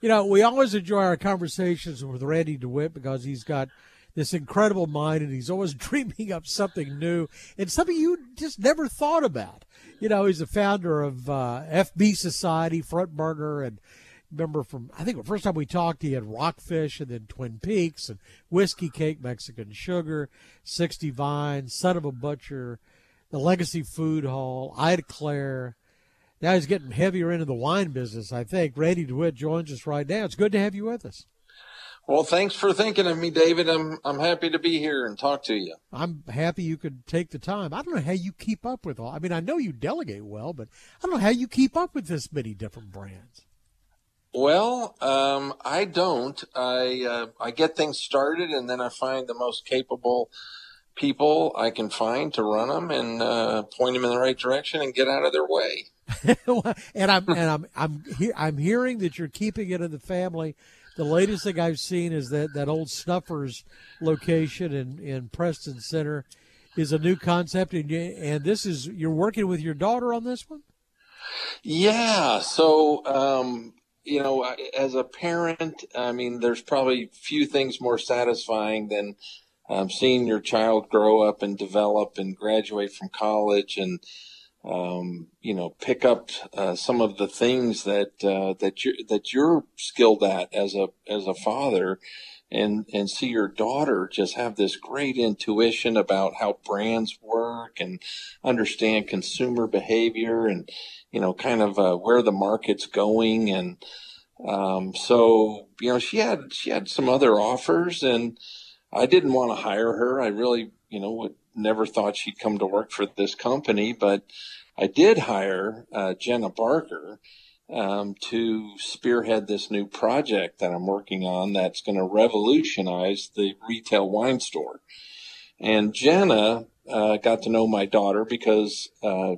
You know, we always enjoy our conversations with Randy DeWitt because he's got this incredible mind and he's always dreaming up something new and something you just never thought about. You know, he's the founder of uh, FB Society, Front Burner, and remember from I think the first time we talked, he had Rockfish and then Twin Peaks and Whiskey Cake, Mexican Sugar, Sixty Vines, Son of a Butcher, the Legacy Food Hall, Ida Claire. Now he's getting heavier into the wine business. I think Randy DeWitt joins us right now. It's good to have you with us. Well, thanks for thinking of me, David. I'm I'm happy to be here and talk to you. I'm happy you could take the time. I don't know how you keep up with all. I mean, I know you delegate well, but I don't know how you keep up with this many different brands. Well, um, I don't. I uh, I get things started, and then I find the most capable people I can find to run them and uh, point them in the right direction and get out of their way. and I'm and I'm I'm he- I'm hearing that you're keeping it in the family. The latest thing I've seen is that that old Snuffers location in in Preston Center is a new concept, and you, and this is you're working with your daughter on this one. Yeah. So um, you know, as a parent, I mean, there's probably few things more satisfying than um, seeing your child grow up and develop and graduate from college and um, you know pick up uh, some of the things that uh, that you that you're skilled at as a as a father and and see your daughter just have this great intuition about how brands work and understand consumer behavior and you know kind of uh, where the market's going. And um, so you know she had she had some other offers and I didn't want to hire her. I really you know would never thought she'd come to work for this company but I did hire uh, Jenna Barker um, to spearhead this new project that I'm working on that's going to revolutionize the retail wine store. And Jenna uh, got to know my daughter because uh,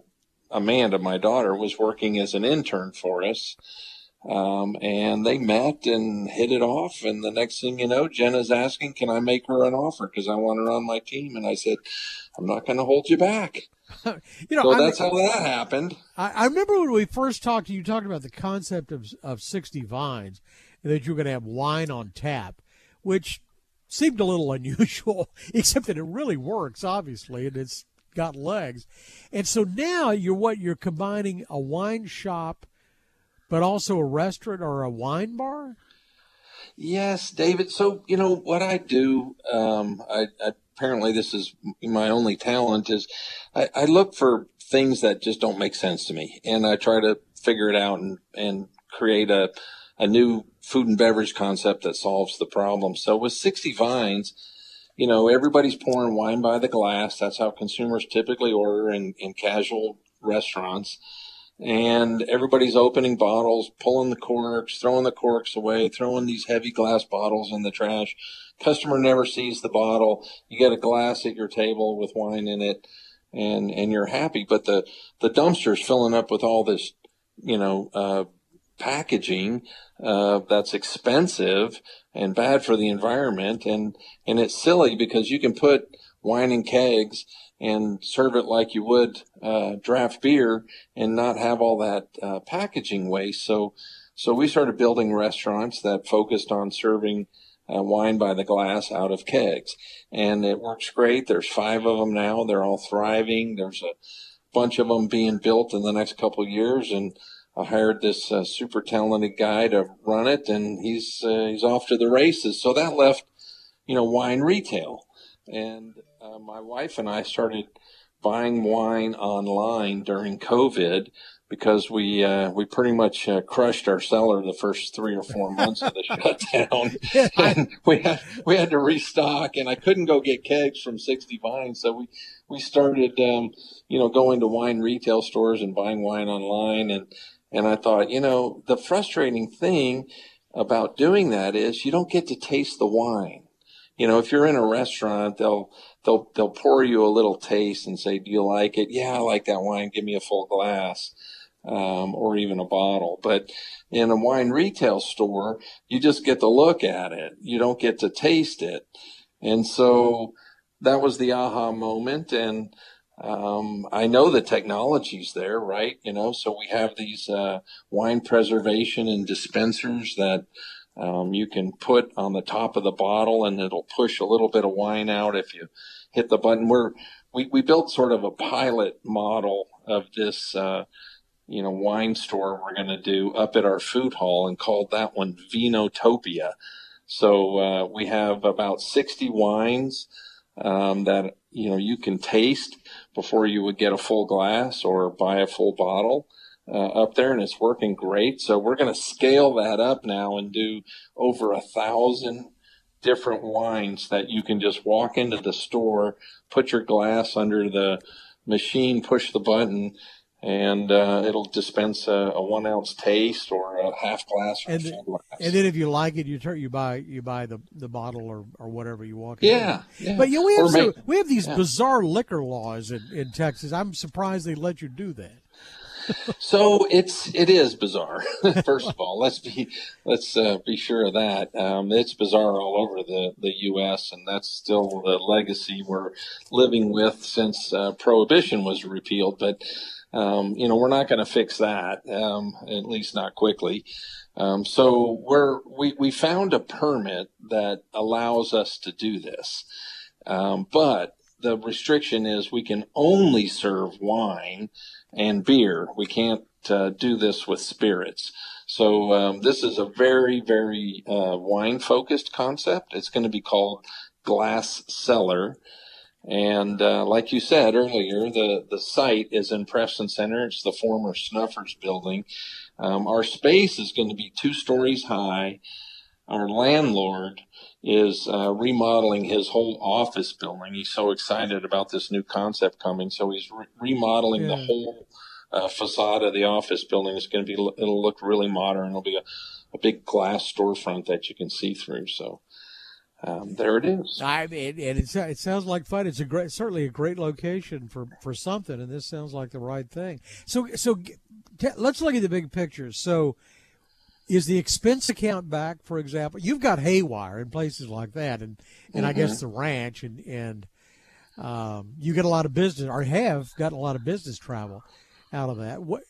Amanda, my daughter, was working as an intern for us. Um, and they met and hit it off. And the next thing you know, Jenna's asking, Can I make her an offer? Because I want her on my team. And I said, I'm not going to hold you back. you know, so that's mean, how that happened. I, I, remember when we first talked. You talked about the concept of of sixty vines, and that you were going to have wine on tap, which seemed a little unusual, except that it really works, obviously, and it's got legs. And so now you're what you're combining a wine shop, but also a restaurant or a wine bar. Yes, David. So you know what I do. Um, I, I apparently this is my only talent is I, I, look for things that just don't make sense to me and I try to figure it out and, and create a, a new food and beverage concept that solves the problem. So with 60 vines, you know, everybody's pouring wine by the glass. That's how consumers typically order in, in casual restaurants. And everybody's opening bottles, pulling the corks, throwing the corks away, throwing these heavy glass bottles in the trash customer never sees the bottle. You get a glass at your table with wine in it, and and you're happy. But the the dumpster's filling up with all this, you know, uh, packaging uh, that's expensive and bad for the environment, and and it's silly because you can put wine in kegs and serve it like you would uh, draft beer and not have all that uh, packaging waste. So so we started building restaurants that focused on serving uh, wine by the glass out of kegs. And it works great. There's five of them now. They're all thriving. There's a bunch of them being built in the next couple of years. And I hired this uh, super talented guy to run it, and he's uh, he's off to the races. So that left, you know, wine retail. And uh, my wife and I started buying wine online during COVID because we uh, we pretty much uh, crushed our cellar the first three or four months of the shutdown, and we had we had to restock, and I couldn't go get kegs from Sixty Vines, so we we started um, you know going to wine retail stores and buying wine online, and and I thought you know the frustrating thing about doing that is you don't get to taste the wine. You know, if you're in a restaurant, they'll they'll they'll pour you a little taste and say, "Do you like it?" Yeah, I like that wine. Give me a full glass um, or even a bottle. But in a wine retail store, you just get to look at it. You don't get to taste it. And so that was the aha moment. And um, I know the technology's there, right? You know, so we have these uh, wine preservation and dispensers that um, you can put on the top of the bottle, and it'll push a little bit of wine out if you hit the button. We're we, we built sort of a pilot model of this, uh, you know, wine store we're going to do up at our food hall and called that one Vinotopia. So uh, we have about 60 wines um, that you know you can taste before you would get a full glass or buy a full bottle uh, up there, and it's working great. So we're going to scale that up now and do over a thousand different wines that you can just walk into the store, put your glass under the machine, push the button, and uh, it'll dispense a, a, one ounce taste or a half glass or and, full glass. And then if you like it, you turn you buy you buy the, the bottle or, or whatever you want. Yeah, yeah, But you know, we have so, we have these yeah. bizarre liquor laws in, in Texas. I'm surprised they let you do that. So it's it is bizarre. First of all, let's be let's uh, be sure of that. Um, it's bizarre all over the the U.S. and that's still the legacy we're living with since uh, prohibition was repealed. But um, you know, we're not going to fix that, um, at least not quickly. Um, so we're, we, we found a permit that allows us to do this. Um, but the restriction is we can only serve wine and beer. We can't uh, do this with spirits. So um, this is a very, very uh, wine focused concept. It's going to be called Glass Cellar. And uh, like you said earlier, the, the site is in Preston Center. It's the former Snuffers building. Um, our space is going to be two stories high. Our landlord is uh, remodeling his whole office building. He's so excited about this new concept coming. So he's re- remodeling yeah. the whole uh, facade of the office building. It's going to be, it'll look really modern. It'll be a, a big glass storefront that you can see through. So um, there it is. I mean, and it, it sounds like fun. It's a great, certainly a great location for, for something, and this sounds like the right thing. So, so t- let's look at the big picture. So, is the expense account back? For example, you've got haywire in places like that, and and mm-hmm. I guess mm-hmm. the ranch, and and um, you get a lot of business, or have gotten a lot of business travel out of that. What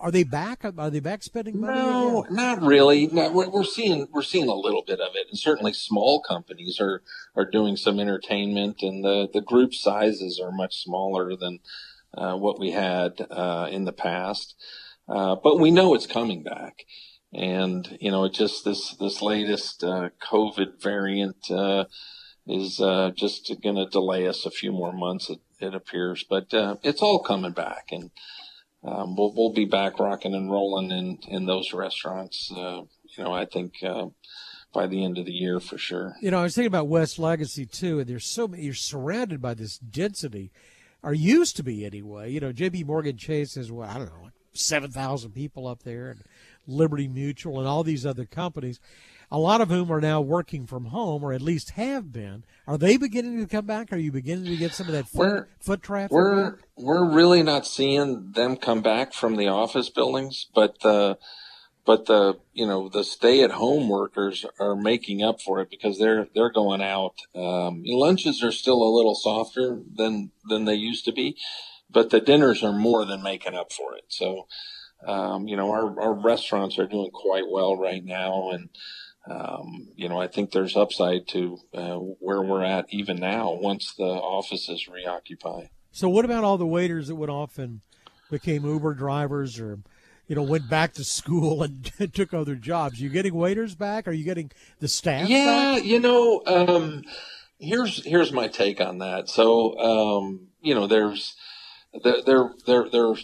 are they back? Are they back spending money? No, not really. No, we're, we're, seeing we're seeing a little bit of it, and certainly small companies are are doing some entertainment, and the the group sizes are much smaller than uh, what we had uh, in the past. Uh, but we know it's coming back, and you know, it just this this latest uh, COVID variant uh, is uh, just going to delay us a few more months. It, it appears, but it's all coming back, and um, we'll we'll be back rocking and rolling in in those restaurants. Uh, you know, I think uh, by the end of the year for sure. You know, I was thinking about West Legacy too, and there's so many. You're surrounded by this density, or used to be anyway. You know, J.P. Morgan Chase has what I don't know, seven thousand people up there, and Liberty Mutual, and all these other companies a lot of whom are now working from home, or at least have been. Are they beginning to come back? Are you beginning to get some of that foot, we're, foot traffic? We're back? we're really not seeing them come back from the office buildings, but the but the you know the stay at home workers are making up for it because they're they're going out. Um, lunches are still a little softer than than they used to be, but the dinners are more than making up for it. So. Um, you know, our, our restaurants are doing quite well right now, and um, you know, I think there's upside to uh, where we're at even now once the offices reoccupy. So, what about all the waiters that went off and became Uber drivers or, you know, went back to school and took other jobs? Are you getting waiters back? Are you getting the staff? Yeah, back? you know, um, here's here's my take on that. So, um, you know, there's there there there there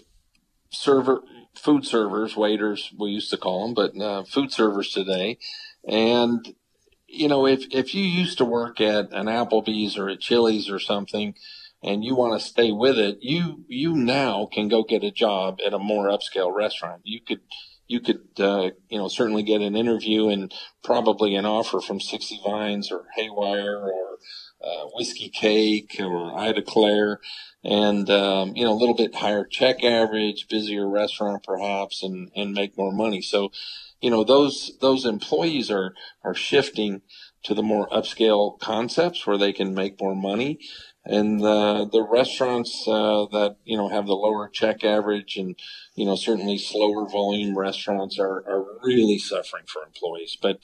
server food servers, waiters we used to call them, but uh, food servers today and you know, if if you used to work at an Applebee's or a Chili's or something, and you want to stay with it, you you now can go get a job at a more upscale restaurant. You could you could uh, you know certainly get an interview and probably an offer from Sixty Vines or Haywire or uh, Whiskey Cake or Ida Claire, and um, you know a little bit higher check average, busier restaurant perhaps, and and make more money. So you know those those employees are are shifting to the more upscale concepts where they can make more money. And the the restaurants uh, that you know have the lower check average and you know certainly slower volume restaurants are, are really suffering for employees. But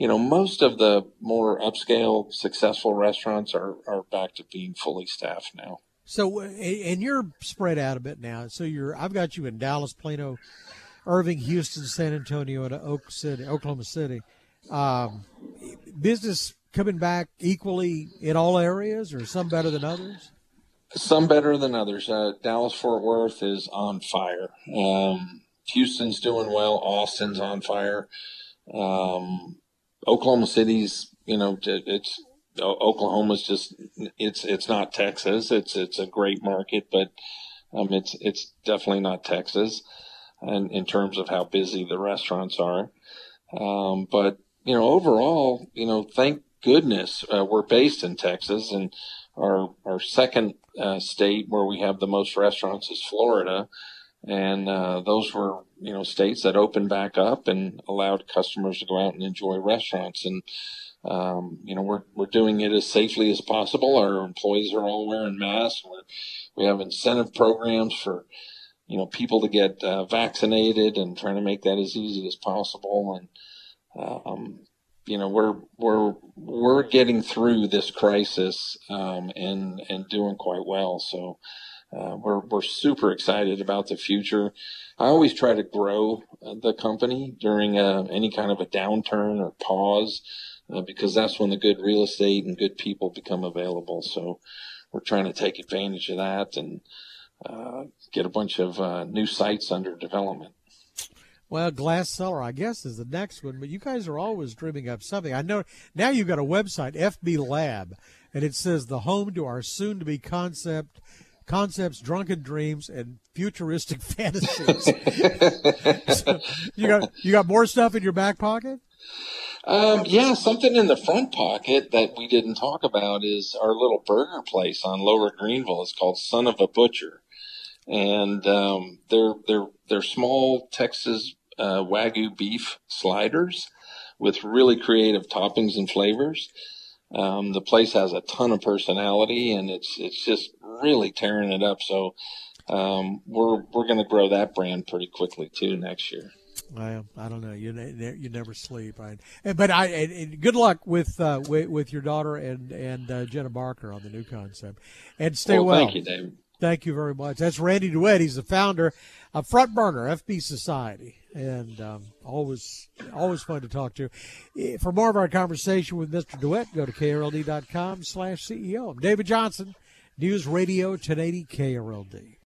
you know most of the more upscale successful restaurants are, are back to being fully staffed now. So, and you're spread out a bit now. So you're, I've got you in Dallas, Plano, Irving, Houston, San Antonio, and Oak City, Oklahoma City. Um, business coming back equally in all areas, or some better than others? Some better than others. Uh, Dallas Fort Worth is on fire. Um, Houston's doing well. Austin's on fire. Um, Oklahoma City's, you know, it's Oklahoma's just it's it's not Texas. It's it's a great market, but um, it's it's definitely not Texas, and in terms of how busy the restaurants are. Um, but you know, overall, you know, thank goodness uh, we're based in Texas, and our our second uh, state where we have the most restaurants is Florida, and uh, those were you know states that opened back up and allowed customers to go out and enjoy restaurants and um, you know, we're, we're doing it as safely as possible. Our employees are all wearing masks. We're, we have incentive programs for, you know, people to get uh, vaccinated and trying to make that as easy as possible. And, um, you know, we're, we're, we're getting through this crisis, um, and, and doing quite well. So, uh, we're, we're super excited about the future. I always try to grow the company during uh, any kind of a downturn or pause uh, because that's when the good real estate and good people become available. So we're trying to take advantage of that and uh, get a bunch of uh, new sites under development. Well, Glass Cellar, I guess, is the next one, but you guys are always dreaming up something. I know now you've got a website, FB Lab, and it says the home to our soon to be concept concepts, drunken dreams, and futuristic fantasies. so you got you got more stuff in your back pocket? Um, yeah, something in the front pocket that we didn't talk about is our little burger place on Lower Greenville. It's called Son of a Butcher, and um, they're they're they're small Texas uh, Wagyu beef sliders with really creative toppings and flavors. Um, the place has a ton of personality, and it's it's just really tearing it up. So um, we're we're going to grow that brand pretty quickly too next year. Well, I don't know. You you never sleep. I, but I and good luck with, uh, with, with your daughter and and uh, Jenna Barker on the new concept, and stay well. well. Thank you, David. Thank you very much. That's Randy DeWitt. He's the founder of Front Burner FB Society, and um, always always fun to talk to. For more of our conversation with Mr. DeWitt, go to krld.com/ceo. I'm David Johnson, News Radio 1080 KRLD.